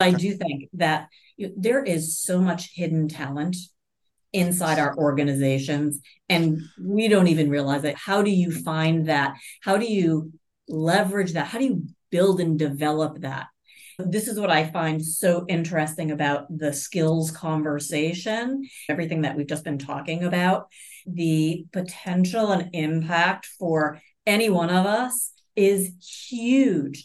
I do think that you, there is so much hidden talent inside our organizations and we don't even realize it. How do you find that? How do you leverage that? How do you build and develop that? This is what I find so interesting about the skills conversation, everything that we've just been talking about, the potential and impact for any one of us is huge.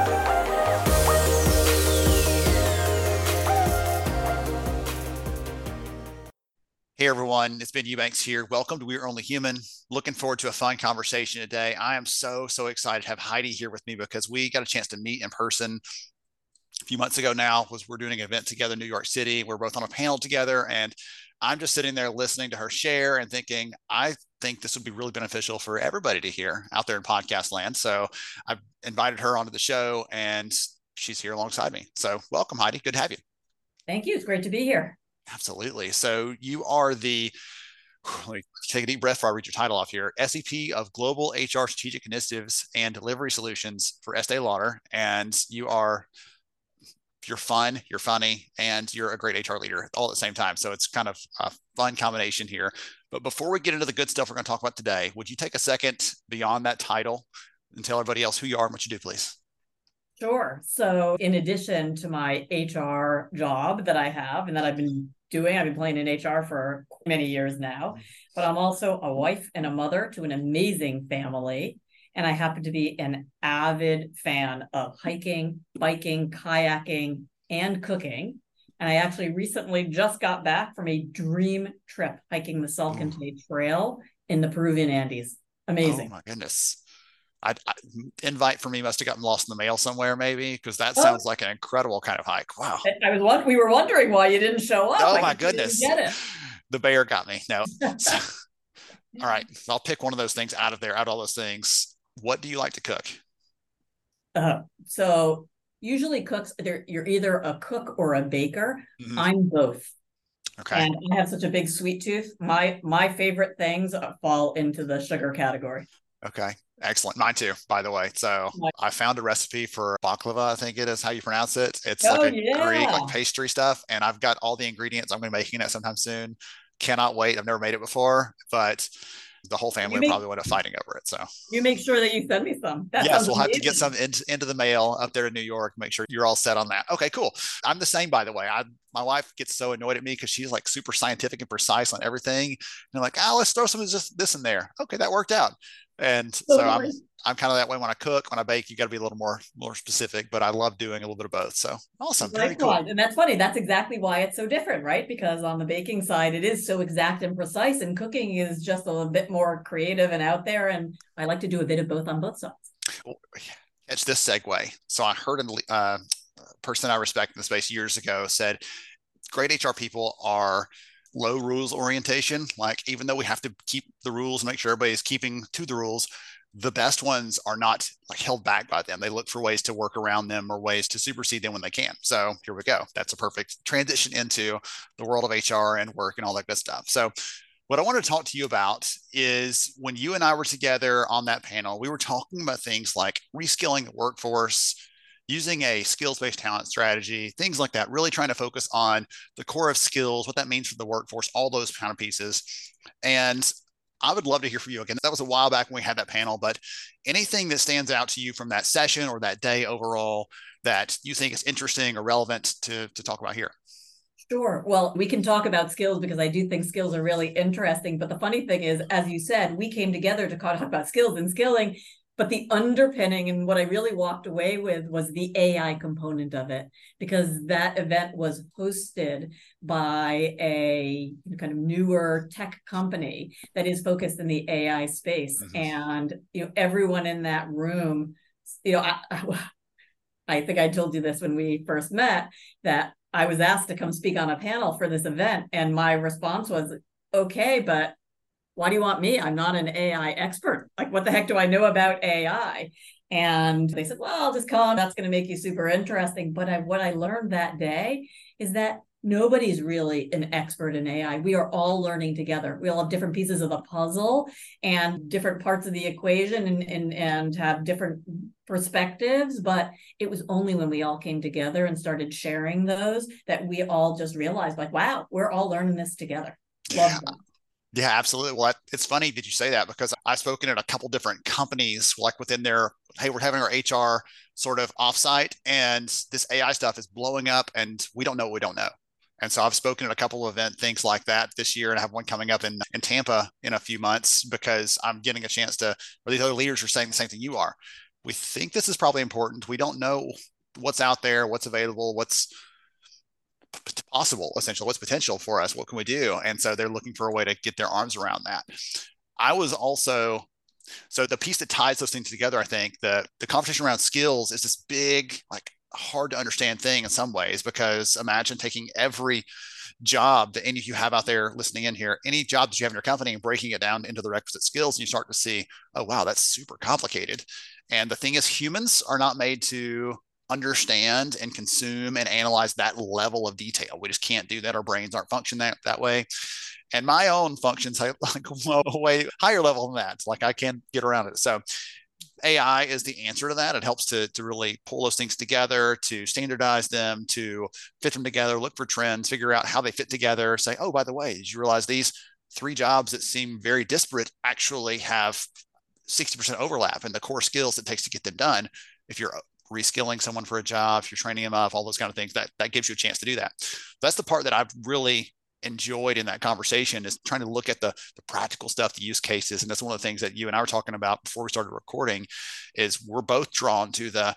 Hey everyone, it's Ben Eubanks here. Welcome to We're Only Human. Looking forward to a fun conversation today. I am so, so excited to have Heidi here with me because we got a chance to meet in person a few months ago now was we're doing an event together in New York City. We're both on a panel together and I'm just sitting there listening to her share and thinking, I think this would be really beneficial for everybody to hear out there in podcast land. So I've invited her onto the show and she's here alongside me. So welcome, Heidi. Good to have you. Thank you. It's great to be here. Absolutely. So you are the let me take a deep breath before I read your title off here. SVP of Global HR Strategic Initiatives and Delivery Solutions for Estee Lauder, and you are you're fun, you're funny, and you're a great HR leader all at the same time. So it's kind of a fun combination here. But before we get into the good stuff we're going to talk about today, would you take a second beyond that title and tell everybody else who you are and what you do, please? Sure. So, in addition to my HR job that I have and that I've been doing. I've been playing in HR for many years now, but I'm also a wife and a mother to an amazing family. And I happen to be an avid fan of hiking, biking, kayaking, and cooking. And I actually recently just got back from a dream trip hiking the Salcantay Trail in the Peruvian Andes. Oh amazing. Oh my goodness. I, I, invite for me must have gotten lost in the mail somewhere, maybe because that oh. sounds like an incredible kind of hike. Wow. I, I was we were wondering why you didn't show up. Oh my goodness! The bear got me. No. so, all right, I'll pick one of those things out of there. Out of all those things, what do you like to cook? Uh, so usually cooks. You're either a cook or a baker. Mm-hmm. I'm both. Okay. And I have such a big sweet tooth. My my favorite things fall into the sugar category. Okay. Excellent. Mine too, by the way. So I found a recipe for baklava, I think it is how you pronounce it. It's oh, like a yeah. Greek like pastry stuff. And I've got all the ingredients. I'm going to be making it sometime soon. Cannot wait. I've never made it before, but the whole family make, probably would have fighting over it. So you make sure that you send me some. That yes, we'll amazing. have to get some in, into the mail up there in New York. Make sure you're all set on that. Okay, cool. I'm the same, by the way. I my wife gets so annoyed at me because she's like super scientific and precise on everything. And I'm like, oh, let's throw some of this, this in there. Okay, that worked out. And so I'm I'm kind of that way when I cook. When I bake, you got to be a little more more specific. But I love doing a little bit of both. So awesome, very cool. And that's funny. That's exactly why it's so different, right? Because on the baking side, it is so exact and precise, and cooking is just a little bit more creative and out there. And I like to do a bit of both on both sides. It's this segue. So I heard a uh, person I respect in the space years ago said, "Great HR people are." low rules orientation. Like even though we have to keep the rules, make sure everybody's keeping to the rules, the best ones are not like held back by them. They look for ways to work around them or ways to supersede them when they can. So here we go. That's a perfect transition into the world of HR and work and all that good stuff. So what I want to talk to you about is when you and I were together on that panel, we were talking about things like reskilling the workforce, using a skills based talent strategy, things like that, really trying to focus on the core of skills, what that means for the workforce, all those kind of pieces. And I would love to hear from you again. That was a while back when we had that panel, but anything that stands out to you from that session or that day overall that you think is interesting or relevant to, to talk about here? Sure. Well, we can talk about skills because I do think skills are really interesting. But the funny thing is, as you said, we came together to talk about skills and skilling. But the underpinning and what I really walked away with was the AI component of it, because that event was hosted by a kind of newer tech company that is focused in the AI space. Mm-hmm. And you know, everyone in that room, you know, I, I think I told you this when we first met that I was asked to come speak on a panel for this event, and my response was, okay, but why do you want me? I'm not an AI expert. Like, what the heck do I know about AI? And they said, well, I'll just come. That's going to make you super interesting. But I, what I learned that day is that nobody's really an expert in AI. We are all learning together. We all have different pieces of the puzzle and different parts of the equation and, and, and have different perspectives. But it was only when we all came together and started sharing those that we all just realized, like, wow, we're all learning this together. Love yeah. Yeah, absolutely. Well, it's funny that you say that because I've spoken at a couple different companies, like within their, hey, we're having our HR sort of offsite, and this AI stuff is blowing up, and we don't know what we don't know. And so I've spoken at a couple of event things like that this year, and I have one coming up in, in Tampa in a few months because I'm getting a chance to, or these other leaders are saying the same thing you are. We think this is probably important. We don't know what's out there, what's available, what's possible, essentially, what's potential for us, what can we do? And so they're looking for a way to get their arms around that. I was also so the piece that ties those things together, I think the the conversation around skills is this big, like hard to understand thing in some ways because imagine taking every job that any of you have out there listening in here, any job that you have in your company and breaking it down into the requisite skills, and you start to see, oh, wow, that's super complicated. And the thing is, humans are not made to understand and consume and analyze that level of detail. We just can't do that. Our brains aren't functioning that, that way. And my own functions like way higher level than that. Like I can't get around it. So AI is the answer to that. It helps to, to really pull those things together, to standardize them, to fit them together, look for trends, figure out how they fit together, say, oh, by the way, did you realize these three jobs that seem very disparate actually have 60% overlap in the core skills it takes to get them done? If you're reskilling someone for a job, if you're training them up, all those kind of things, that, that gives you a chance to do that. That's the part that I've really enjoyed in that conversation is trying to look at the, the practical stuff, the use cases. And that's one of the things that you and I were talking about before we started recording is we're both drawn to the,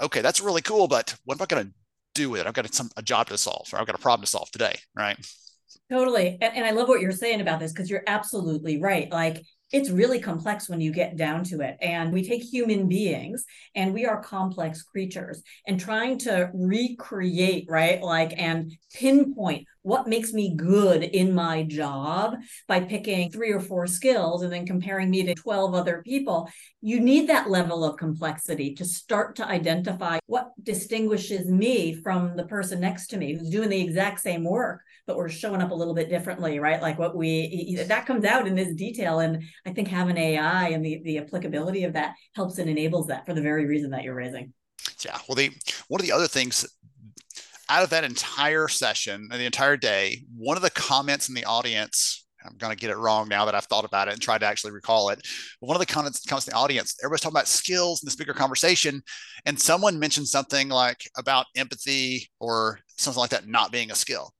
okay, that's really cool, but what am I going to do with it? I've got some, a job to solve or I've got a problem to solve today. Right. Totally. And, and I love what you're saying about this because you're absolutely right. Like it's really complex when you get down to it. And we take human beings and we are complex creatures and trying to recreate, right? Like, and pinpoint what makes me good in my job by picking three or four skills and then comparing me to 12 other people. You need that level of complexity to start to identify what distinguishes me from the person next to me who's doing the exact same work, but we're showing up a little bit differently, right? Like what we, that comes out in this detail. And I think having AI and the, the applicability of that helps and enables that for the very reason that you're raising. Yeah. Well, the one of the other things out of that entire session and the entire day, one of the comments in the audience, I'm going to get it wrong now that I've thought about it and tried to actually recall it. But one of the comments comes in the audience, everybody's talking about skills in this bigger conversation. And someone mentioned something like about empathy or something like that not being a skill.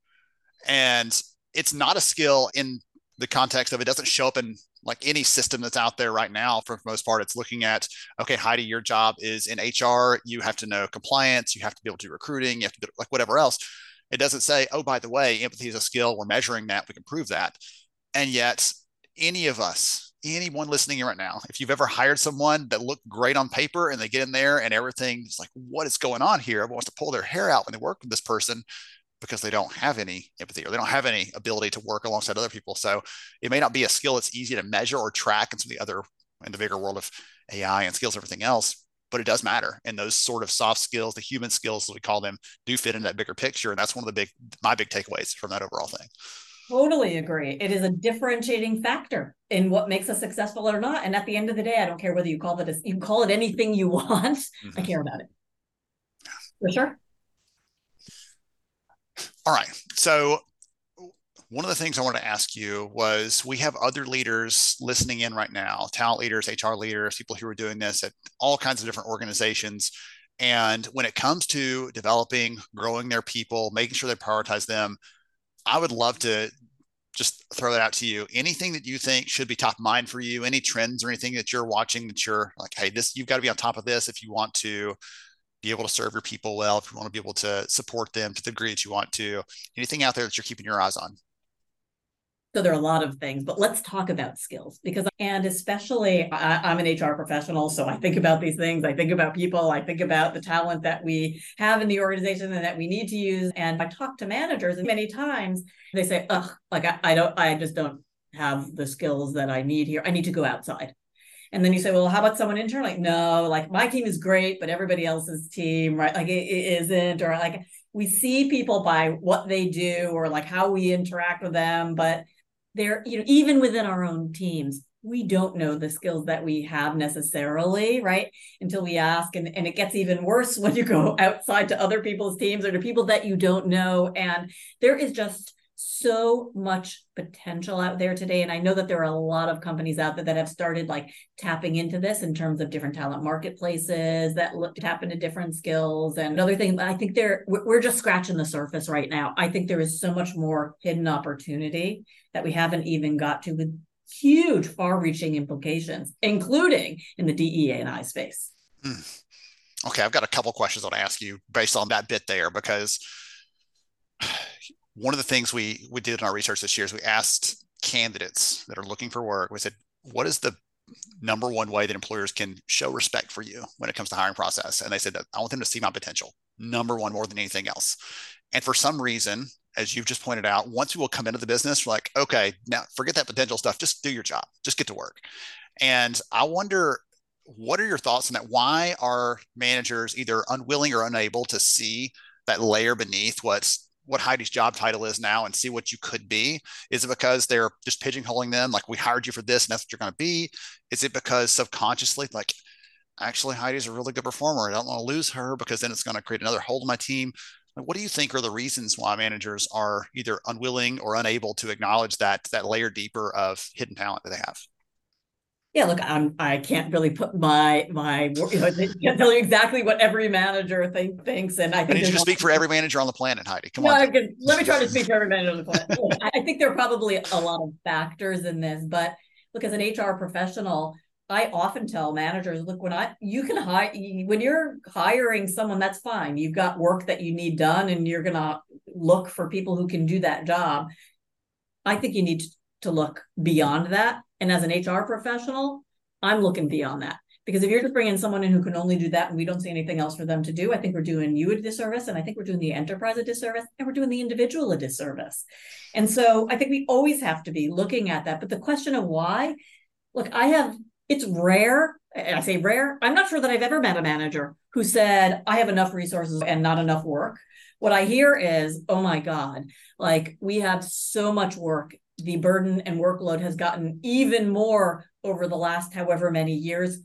And it's not a skill in the context of it doesn't show up in like any system that's out there right now for the most part. It's looking at okay heidi your job is in hr you have to know compliance. You have to be able to do recruiting. You have to do like whatever else. It doesn't say oh by the way empathy is a skill. We're measuring that. We can prove that. And yet any of us anyone listening right now if you've ever hired someone that looked great on paper and they get in there and everything is like what is going on here? Everyone wants to pull their hair out when they work with this person because they don't have any empathy or they don't have any ability to work alongside other people. So it may not be a skill that's easy to measure or track in some of the other in the bigger world of AI and skills, everything else, but it does matter. And those sort of soft skills, the human skills as we call them, do fit in that bigger picture. And that's one of the big my big takeaways from that overall thing. Totally agree. It is a differentiating factor in what makes us successful or not. And at the end of the day, I don't care whether you call it a, you call it anything you want. Mm-hmm. I care about it. For sure. All right. So one of the things I wanted to ask you was we have other leaders listening in right now, talent leaders, HR leaders, people who are doing this at all kinds of different organizations. And when it comes to developing, growing their people, making sure they prioritize them, I would love to just throw that out to you. Anything that you think should be top of mind for you, any trends or anything that you're watching that you're like, hey, this you've got to be on top of this if you want to be able to serve your people well, if you want to be able to support them to the degree that you want to. Anything out there that you're keeping your eyes on? So there are a lot of things, but let's talk about skills because, and especially I, am an HR professional. So I think about these things. I think about people. I think about the talent that we have in the organization and that we need to use. And I talk to managers and many times they say, ugh, like I, I don't, I just don't have the skills that I need here. I need to go outside. And then you say, well, how about someone intern? Like, no, like my team is great, but everybody else's team, right? Like it, it isn't, or like we see people by what they do or like how we interact with them, but they're you know even within our own teams we don't know the skills that we have necessarily right until we ask and, and it gets even worse when you go outside to other people's teams or to people that you don't know and there is just so much potential out there today. And i know that there are a lot of companies out there that have started like tapping into this in terms of different talent marketplaces that look tap into different skills and other things. I think they're we're just scratching the surface right now. I think there is so much more hidden opportunity that we haven't even got to with huge far-reaching implications including in the dea and i space. Hmm. okay i've got a couple questions i want to ask you based on that bit there because one of the things we we did in our research this year is we asked candidates that are looking for work. We said, "What is the number one way that employers can show respect for you when it comes to hiring process?" And they said that I want them to see my potential. Number one, more than anything else. And for some reason, as you've just pointed out, once people come into the business, we're like, okay, now forget that potential stuff. Just do your job. Just get to work. And I wonder, what are your thoughts on that? Why are managers either unwilling or unable to see that layer beneath what's what Heidi's job title is now and see what you could be? Is it because they're just pigeonholing them, like we hired you for this and that's what you're going to be? Is it because subconsciously, like actually Heidi's a really good performer, I don't want to lose her because then it's going to create another hole in my team? What do you think are the reasons why managers are either unwilling or unable to acknowledge that that layer deeper of hidden talent that they have? Yeah, look, I'm I can't really put my my you know can't tell you exactly what every manager think, thinks, and I think I need you to speak for every manager on the planet, Heidi. Come no, on. Can, let me try to speak for every manager on the planet. I think there are probably a lot of factors in this, but look, as an HR professional, I often tell managers, look, when I you can hire when you're hiring someone, that's fine. You've got work that you need done, and you're gonna look for people who can do that job. I think you need to look beyond that and as an HR professional, I'm looking beyond that. Because if you're just bringing someone in who can only do that and we don't see anything else for them to do, I think we're doing you a disservice. And I think we're doing the enterprise a disservice and we're doing the individual a disservice. And so I think we always have to be looking at that. But the question of why, look, I have, it's rare. I say rare. I'm not sure that I've ever met a manager who said, I have enough resources and not enough work. What I hear is, oh my God, like we have so much work the burden and workload has gotten even more over the last however many years.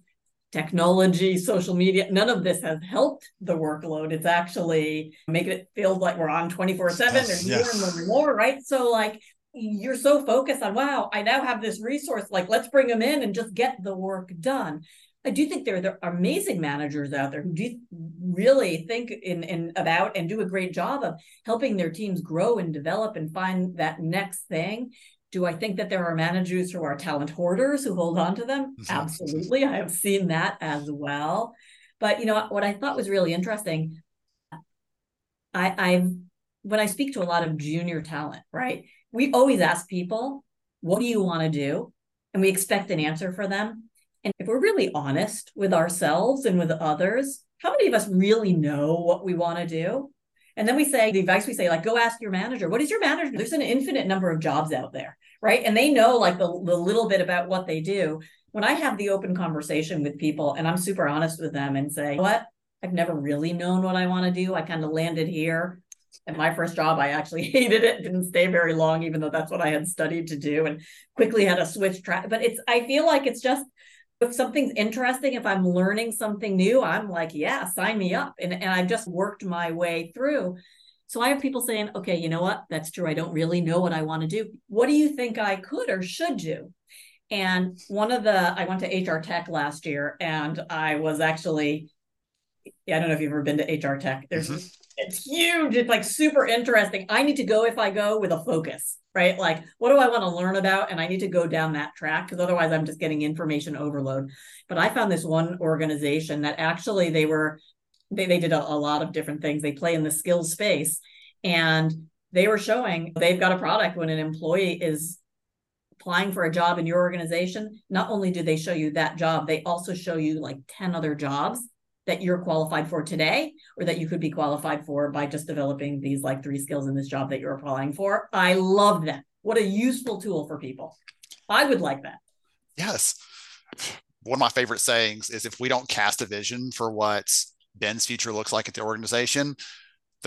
Technology, social media, none of this has helped the workload. It's actually making it feel like we're on 24 7 and more and more and more, right? So, like, you're so focused on, wow, I now have this resource. Like, let's bring them in and just get the work done. I do think there, there are amazing managers out there who do really think in, in about and do a great job of helping their teams grow and develop and find that next thing. Do I think that there are managers who are talent hoarders who hold on to them? Mm-hmm. Absolutely. I have seen that as well. But you know what I thought was really interesting, I, I've when I speak to a lot of junior talent, right? We always ask people, what do you want to do? And we expect an answer for them. And if we're really honest with ourselves and with others, how many of us really know what we want to do? And then we say the advice we say, like, go ask your manager. What is your manager? There's an infinite number of jobs out there, right? And they know like the, the little bit about what they do. When I have the open conversation with people and I'm super honest with them and say, what? I've never really known what I want to do. I kind of landed here. At my first job, I actually hated it, didn't stay very long, even though that's what I had studied to do, and quickly had a switch track. But it's, I feel like it's just if something's interesting, if I'm learning something new, I'm like, yeah, sign me up. And, and I've just worked my way through. So I have people saying, okay, you know what? That's true. I don't really know what I want to do. What do you think I could or should do? And one of the, I went to HR Tech last year and I was actually, yeah, I don't know if you've ever been to HR Tech. There's, mm-hmm. It's huge. It's like super interesting. I need to go if I go with a focus right? Like, what do I want to learn about? And I need to go down that track because otherwise I'm just getting information overload. But I found this one organization that actually they were, they, they did a, a lot of different things. They play in the skills space and they were showing they've got a product when an employee is applying for a job in your organization, not only do they show you that job, they also show you like 10 other jobs that you're qualified for today or that you could be qualified for by just developing these like three skills in this job that you're applying for. I love that. What a useful tool for people. I would like that. Yes. One of my favorite sayings is if we don't cast a vision for what Ben's future looks like at the organization,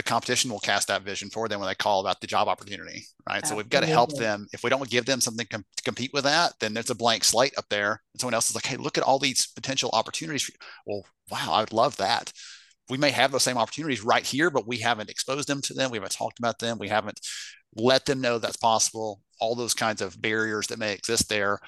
the competition will cast that vision for them when they call about the job opportunity, right? Absolutely. So we've got to help them. If we don't give them something com- to compete with that, then there's a blank slate up there. And someone else is like, hey, look at all these potential opportunities. Well, wow, I would love that. We may have those same opportunities right here, but we haven't exposed them to them. We haven't talked about them. We haven't let them know that's possible. All those kinds of barriers that may exist there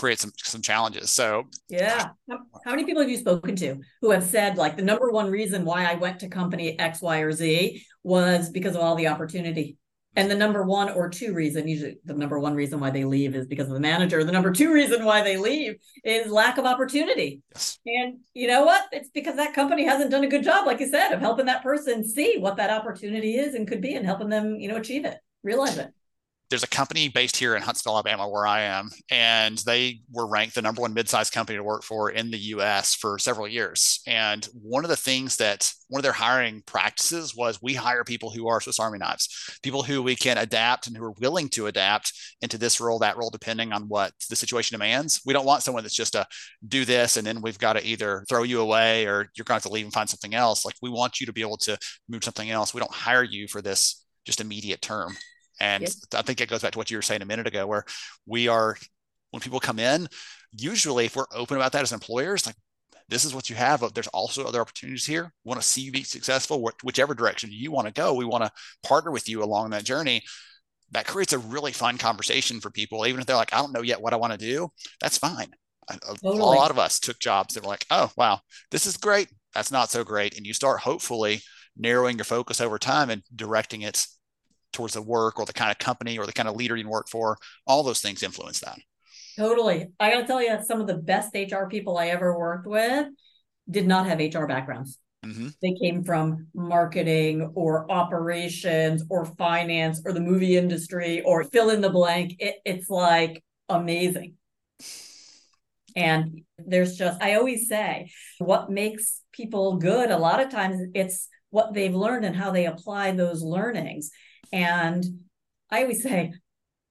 create some some challenges. So yeah, how, many people have you spoken to who have said like the number one reason why I went to company X, Y, or Z was because of all the opportunity. And the number one or two reason, usually the number one reason why they leave is because of the manager. The number two reason why they leave is lack of opportunity. Yes. And you know what? It's because that company hasn't done a good job, like you said, of helping that person see what that opportunity is and could be and helping them, you know, achieve it, realize it there's a company based here in Huntsville, Alabama, where I am, and they were ranked the number one mid-sized company to work for in the U.S. for several years. And one of the things that one of their hiring practices was we hire people who are Swiss Army knives, people who we can adapt and who are willing to adapt into this role, that role, depending on what the situation demands. We don't want someone that's just a do this and then we've got to either throw you away or you're going to have to leave and find something else. Like we want you to be able to move something else. We don't hire you for this just immediate term. And yep. I think it goes back to what you were saying a minute ago, where we are, when people come in, usually if we're open about that as employers, like this is what you have, but there's also other opportunities here. We want to see you be successful, whichever direction you want to go. We want to partner with you along that journey. That creates a really fun conversation for people, even if they're like, I don't know yet what I want to do. That's fine. Totally. A lot of us took jobs that were like, oh, wow, this is great. That's not so great. And you start hopefully narrowing your focus over time and directing it towards the work or the kind of company or the kind of leader you work for all those things influence that. Totally. I gotta tell you some of the best hr people i ever worked with did not have hr backgrounds. Mm-hmm. they came from marketing or operations or finance or the movie industry or fill in the blank. It, it's like amazing. And there's just i always say what makes people good a lot of times it's what they've learned and how they apply those learnings and I always say,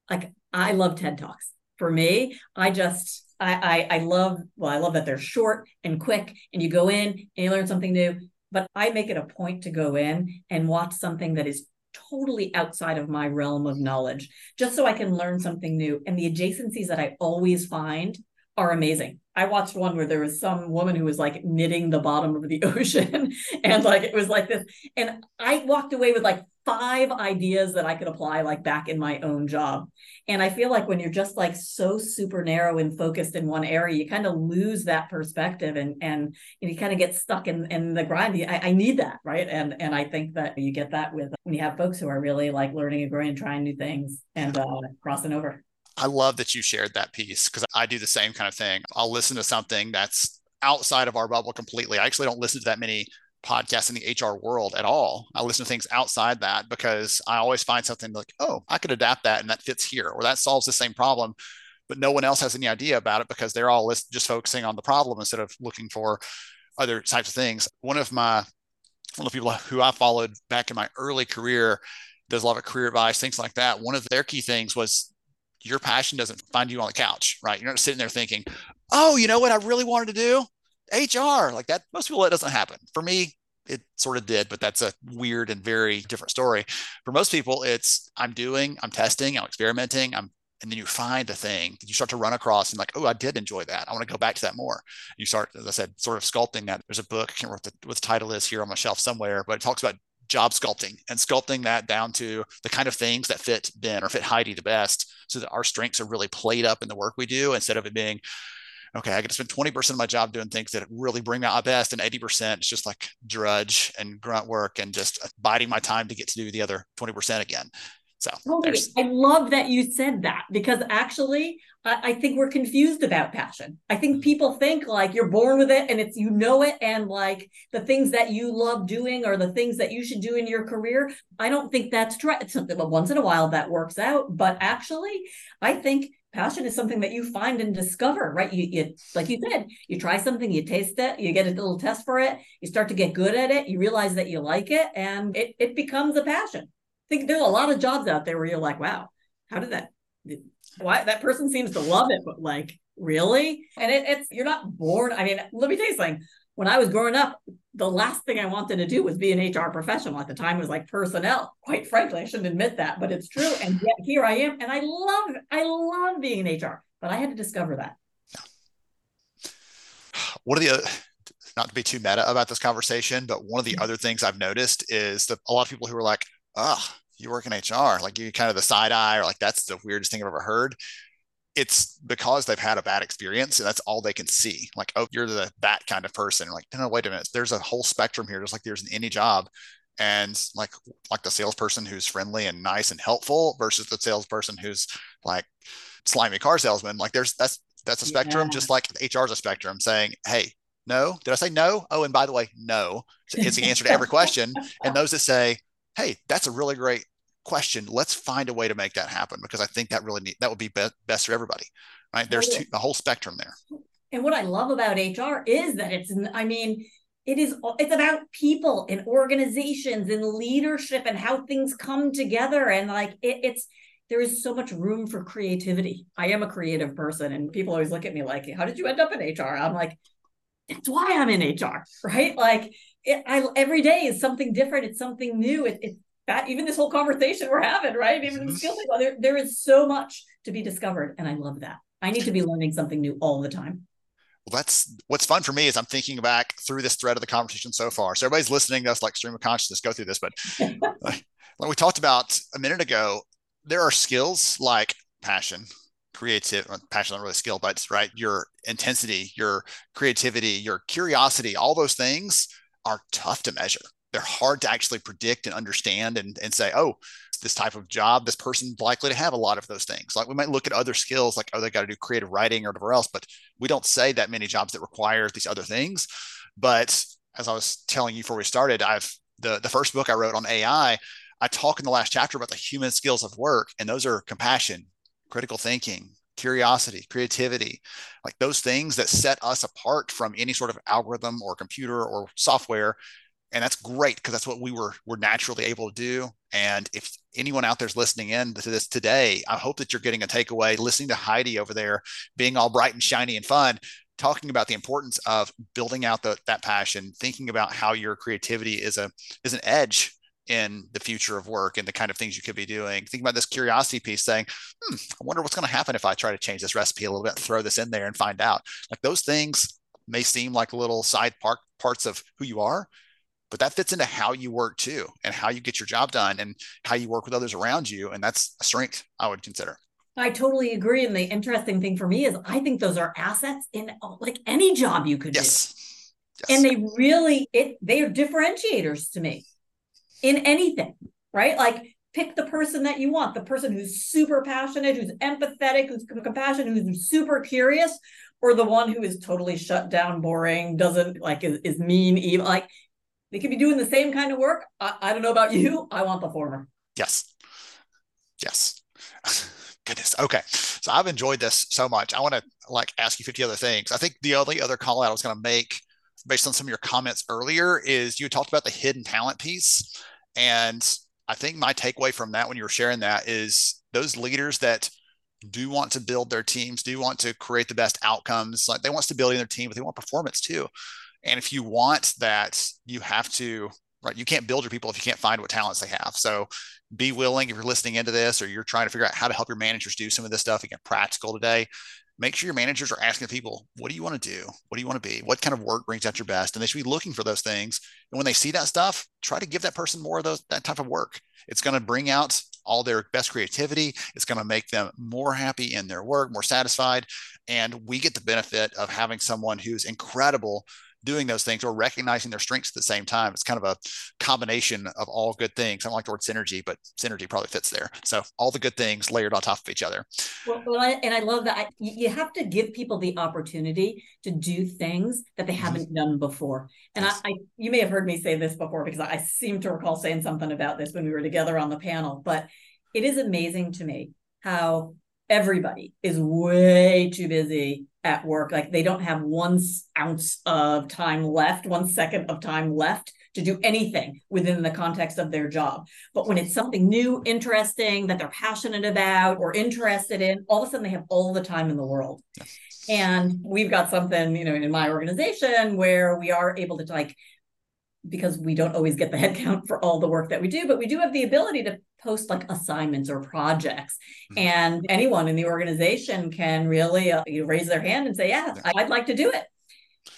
like, I love TED Talks. For me, I just I, I I love well, I love that they're short and quick, and you go in and you learn something new. But I make it a point to go in and watch something that is totally outside of my realm of knowledge, just so I can learn something new. And the adjacencies that I always find are amazing. I watched one where there was some woman who was like knitting the bottom of the ocean and like it was like this and I walked away with like five ideas that I could apply like back in my own job. And I feel like when you're just like so super narrow and focused in one area, you kind of lose that perspective and and you kind of get stuck in in the grind. I, I need that, right? And and I think that you get that with when you have folks who are really like learning and growing and trying new things and uh, crossing over. I love that you shared that piece because I do the same kind of thing. I'll listen to something that's outside of our bubble completely. I actually don't listen to that many podcasts in the HR world at all. I listen to things outside that because I always find something like, oh, I could adapt that and that fits here, or that solves the same problem. But no one else has any idea about it because they're all just focusing on the problem instead of looking for other types of things. One of my one of the people who I followed back in my early career does a lot of career advice, things like that. One of their key things was your passion doesn't find you on the couch, right? You're not sitting there thinking, oh, you know what I really wanted to do? HR. Like that, most people, it doesn't happen. For me, it sort of did, but that's a weird and very different story. For most people, it's I'm doing, I'm testing, I'm experimenting, I'm and then you find a thing that you start to run across and like, oh, I did enjoy that. I want to go back to that more. You start, as I said, sort of sculpting that. There's a book, I can't remember what the, what the title is here on my shelf somewhere, but it talks about job sculpting and sculpting that down to the kind of things that fit Ben or fit Heidi the best so that our strengths are really played up in the work we do instead of it being, okay, I get to spend 20% of my job doing things that really bring out my best and 80% is just like drudge and grunt work and just biding my time to get to do the other 20% again. So I love that you said that because actually I, I, think we're confused about passion. I think mm-hmm. people think like you're born with it and it's you know it and like the things that you love doing are the things that you should do in your career. I don't think that's true. It's something but once in a while that works out. But actually, I think passion is something that you find and discover, right? You, you like you said, you try something, you taste it, you get a little test for it, you start to get good at it, you realize that you like it, and it it becomes a passion. Think there's a lot of jobs out there where you're like, wow, how did that why that person seems to love it, but like really? And it, it's you're not born. I mean, let me tell you something. When I was growing up, the last thing I wanted to do was be an HR professional. At the time, it was like personnel. Quite frankly, I shouldn't admit that, but it's true. And yet here I am, and I love I love being in HR. But I had to discover that. One of the not to be too meta about this conversation, but one of the mm-hmm. other things I've noticed is that a lot of people who are like, "Oh, you work in HR," like you kind of the side eye, or like that's the weirdest thing I've ever heard it's because they've had a bad experience and that's all they can see. Like, oh, you're the that kind of person. Like, no, no, wait a minute. There's a whole spectrum here, just like there's in any job. And like like the salesperson who's friendly and nice and helpful versus the salesperson who's like slimy car salesman. Like there's that's that's a spectrum, yeah. just like HR is a spectrum saying, hey, no. Did I say no? Oh, and by the way, no. It's the answer to every question. And those that say, hey, that's a really great question. Let's find a way to make that happen because i think that really need, that would be, be best for everybody right? There's two, a whole spectrum there. And what i love about hr is that it's i mean it is it's about people and organizations and leadership and how things come together. And like it, it's there is so much room for creativity. I am a creative person and people always look at me like how did you end up in hr i'm like that's why i'm in hr right like it, I, every day is something different it's something new it, it, that even this whole conversation we're having, right? Even mm-hmm. skills, there, there is so much to be discovered. And I love that. I need to be learning something new all the time. Well, that's what's fun for me is I'm thinking back through this thread of the conversation so far. So everybody's listening to us like stream of consciousness go through this. But like we talked about a minute ago, there are skills like passion, creative, uh, passion not really skill, but right, your intensity, your creativity, your curiosity, all those things are tough to measure they're hard to actually predict and understand and, and say, oh, this type of job, this person's likely to have a lot of those things. Like we might look at other skills, like, oh, they got to do creative writing or whatever else, but we don't say that many jobs that require these other things. But as I was telling you before we started, I've the, the first book I wrote on AI, I talk in the last chapter about the human skills of work, and those are compassion, critical thinking, curiosity, creativity, like those things that set us apart from any sort of algorithm or computer or software. And that's great because that's what we were were naturally able to do. And if anyone out there's listening in to this today i hope that you're getting a takeaway listening to heidi over there being all bright and shiny and fun talking about the importance of building out the, that passion thinking about how your creativity is a is an edge in the future of work and the kind of things you could be doing. Think about this curiosity piece saying, hmm, I wonder what's going to happen if I try to change this recipe a little bit, throw this in there and find out. Like those things may seem like little side part, parts of who you are, but that fits into how you work too and how you get your job done and how you work with others around you and that's a strength i would consider i totally agree and the interesting thing for me is i think those are assets in like any job you could yes. do yes. and they really it they are differentiators to me in anything right like pick the person that you want the person who's super passionate who's empathetic who's compassionate who's super curious or the one who is totally shut down boring doesn't like is, is mean even like they could be doing the same kind of work. I, I don't know about you. I want the former. Yes. Yes. Goodness. Okay. So I've enjoyed this so much. I want to like ask you 50 other things. I think the only other call out I was going to make based on some of your comments earlier is you talked about the hidden talent piece. And I think my takeaway from that when you were sharing that is those leaders that do want to build their teams, do want to create the best outcomes. Like they want stability in their team, but they want performance too. And if you want that, you have to, right? You can't build your people if you can't find what talents they have. So be willing if you're listening into this or you're trying to figure out how to help your managers do some of this stuff, again, practical today. Make sure your managers are asking people, what do you want to do? What do you want to be? What kind of work brings out your best? And they should be looking for those things. And when they see that stuff, try to give that person more of those that type of work. It's going to bring out all their best creativity. It's going to make them more happy in their work, more satisfied. And we get the benefit of having someone who's incredible doing those things or recognizing their strengths at the same time. It's kind of a combination of all good things. I don't like the word synergy, but synergy probably fits there. So all the good things layered on top of each other. Well, well I, and I love that. I, you have to give people the opportunity to do things that they mm-hmm. haven't mm-hmm. done before. And yes. I, I, you may have heard me say this before because I seem to recall saying something about this when we were together on the panel, but it is amazing to me how everybody is way too busy at work. Like they don't have one ounce of time left, one second of time left to do anything within the context of their job. But when it's something new, interesting that they're passionate about or interested in, all of a sudden they have all the time in the world. And we've got something, you know, in my organization where we are able to like because we don't always get the headcount for all the work that we do, but we do have the ability to post like assignments or projects. Mm-hmm. And anyone in the organization can really uh, raise their hand and say, Yeah, I'd like to do it.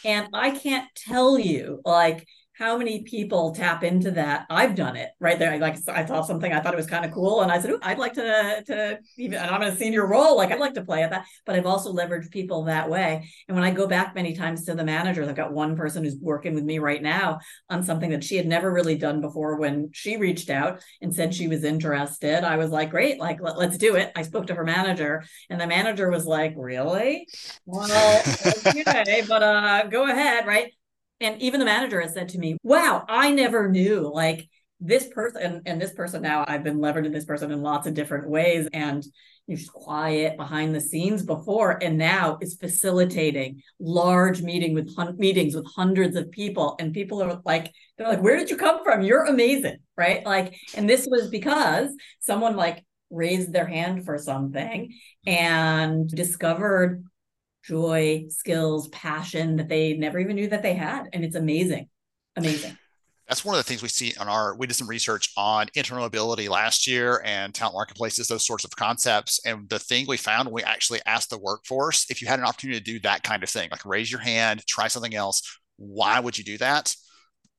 And I can't tell you, like, how many people tap into that? I've done it right there. Like i saw something i thought it was kind of cool and i said i'd like to to even and i'm in a senior role like i'd like to play at that. But i've also leveraged people that way. And when i go back many times to the managers i've got one person who's working with me right now on something that she had never really done before when she reached out and said she was interested. I was like great like let, us do it. I spoke to her manager and the manager was like really? Well okay but uh go ahead right and even the manager has said to me, wow, I never knew like this person and, this person now I've been leveraging this person in lots of different ways. And you're just quiet behind the scenes before and now is facilitating large meeting with hun- meetings with hundreds of people. And people are like they're like where did you come from? You're amazing right? Like and this was because someone like raised their hand for something and discovered joy, skills, passion that they never even knew that they had. And it's amazing. Amazing. That's one of the things we see on our, we did some research on internal mobility last year and talent marketplaces, those sorts of concepts. And the thing we found when we actually asked the workforce, if you had an opportunity to do that kind of thing, like raise your hand, try something else, why would you do that?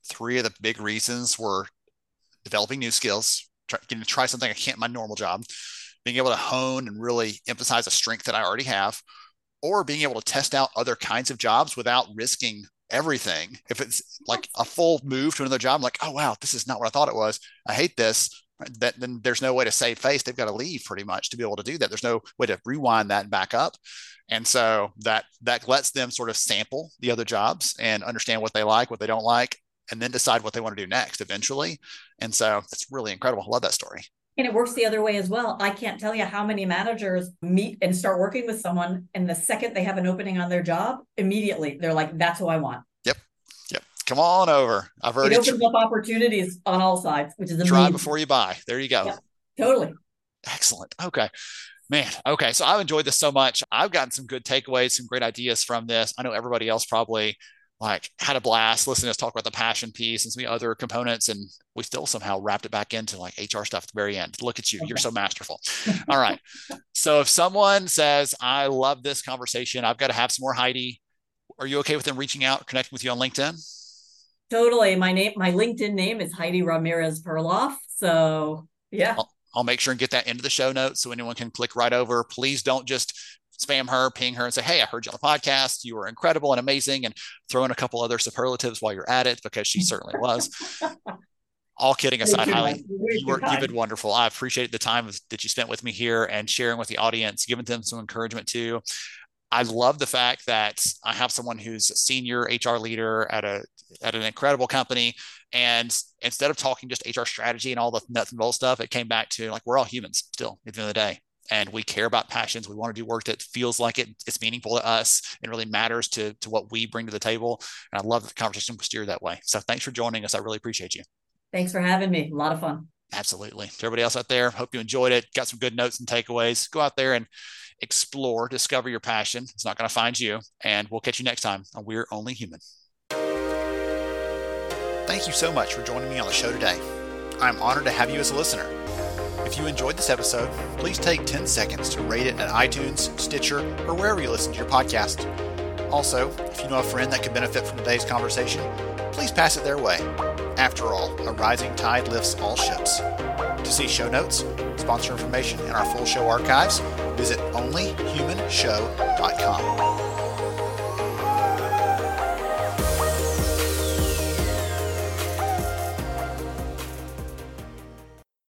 Three of the big reasons were developing new skills, try, getting to try something I can't my normal job, being able to hone and really emphasize a strength that I already have, or being able to test out other kinds of jobs without risking everything. If it's like a full move to another job, I'm like, oh wow, this is not what I thought it was. I hate this. That then there's no way to save face. They've got to leave pretty much to be able to do that. There's no way to rewind that back up. And so that that lets them sort of sample the other jobs and understand what they like, what they don't like, and then decide what they want to do next eventually. And so it's really incredible. I love that story. And it works the other way as well. I can't tell you how many managers meet and start working with someone, and the second they have an opening on their job, immediately they're like, "That's who I want." Yep, yep. Come on over. I've already it opens tr- up opportunities on all sides, which is amazing. try before you buy. There you go. Totally. Excellent. Okay. Man, okay. So I've enjoyed this so much. I've gotten some good takeaways, some great ideas from this. I know everybody else probably like had a blast listening to us talk about the passion piece and some other components and we still somehow wrapped it back into like hr stuff at the very end. Look at you. You're so masterful. All right. So if someone says i love this conversation. I've got to have some more heidi. Are you okay with them reaching out connecting with you on linkedin? Totally. My name my linkedin name is heidi ramirez perloff. So yeah. I'll, I'll make sure and get that into the show notes so anyone can click right over. Please don't just spam her, ping her, and say, "Hey, I heard you on the podcast. You were incredible and amazing," and throw in a couple other superlatives while you're at it because she certainly was. All kidding aside, Holly, you were you've been wonderful. I appreciate the time that you spent with me here and sharing with the audience, giving them some encouragement too. I love the fact that I have someone who's a senior HR leader at a at an incredible company, and instead of talking just HR strategy and all the nuts and bolts stuff, it came back to like we're all humans still at the end of the day and we care about passions. We want to do work that feels like it, it's meaningful to us and really matters to, to what we bring to the table. And I love the conversation we steer that way. So thanks for joining us. I really appreciate you. Thanks for having me. A lot of fun. Absolutely. To everybody else out there, hope you enjoyed it. Got some good notes and takeaways. Go out there and explore, discover your passion. It's not going to find you. And we'll catch you next time on We're Only Human. Thank you so much for joining me on the show today. I'm honored to have you as a listener. If you enjoyed this episode, please take 10 seconds to rate it at iTunes, Stitcher, or wherever you listen to your podcast. Also, if you know a friend that could benefit from today's conversation, please pass it their way. After all, a rising tide lifts all ships. To see show notes, sponsor information, and our full show archives, visit onlyhumanshow.com.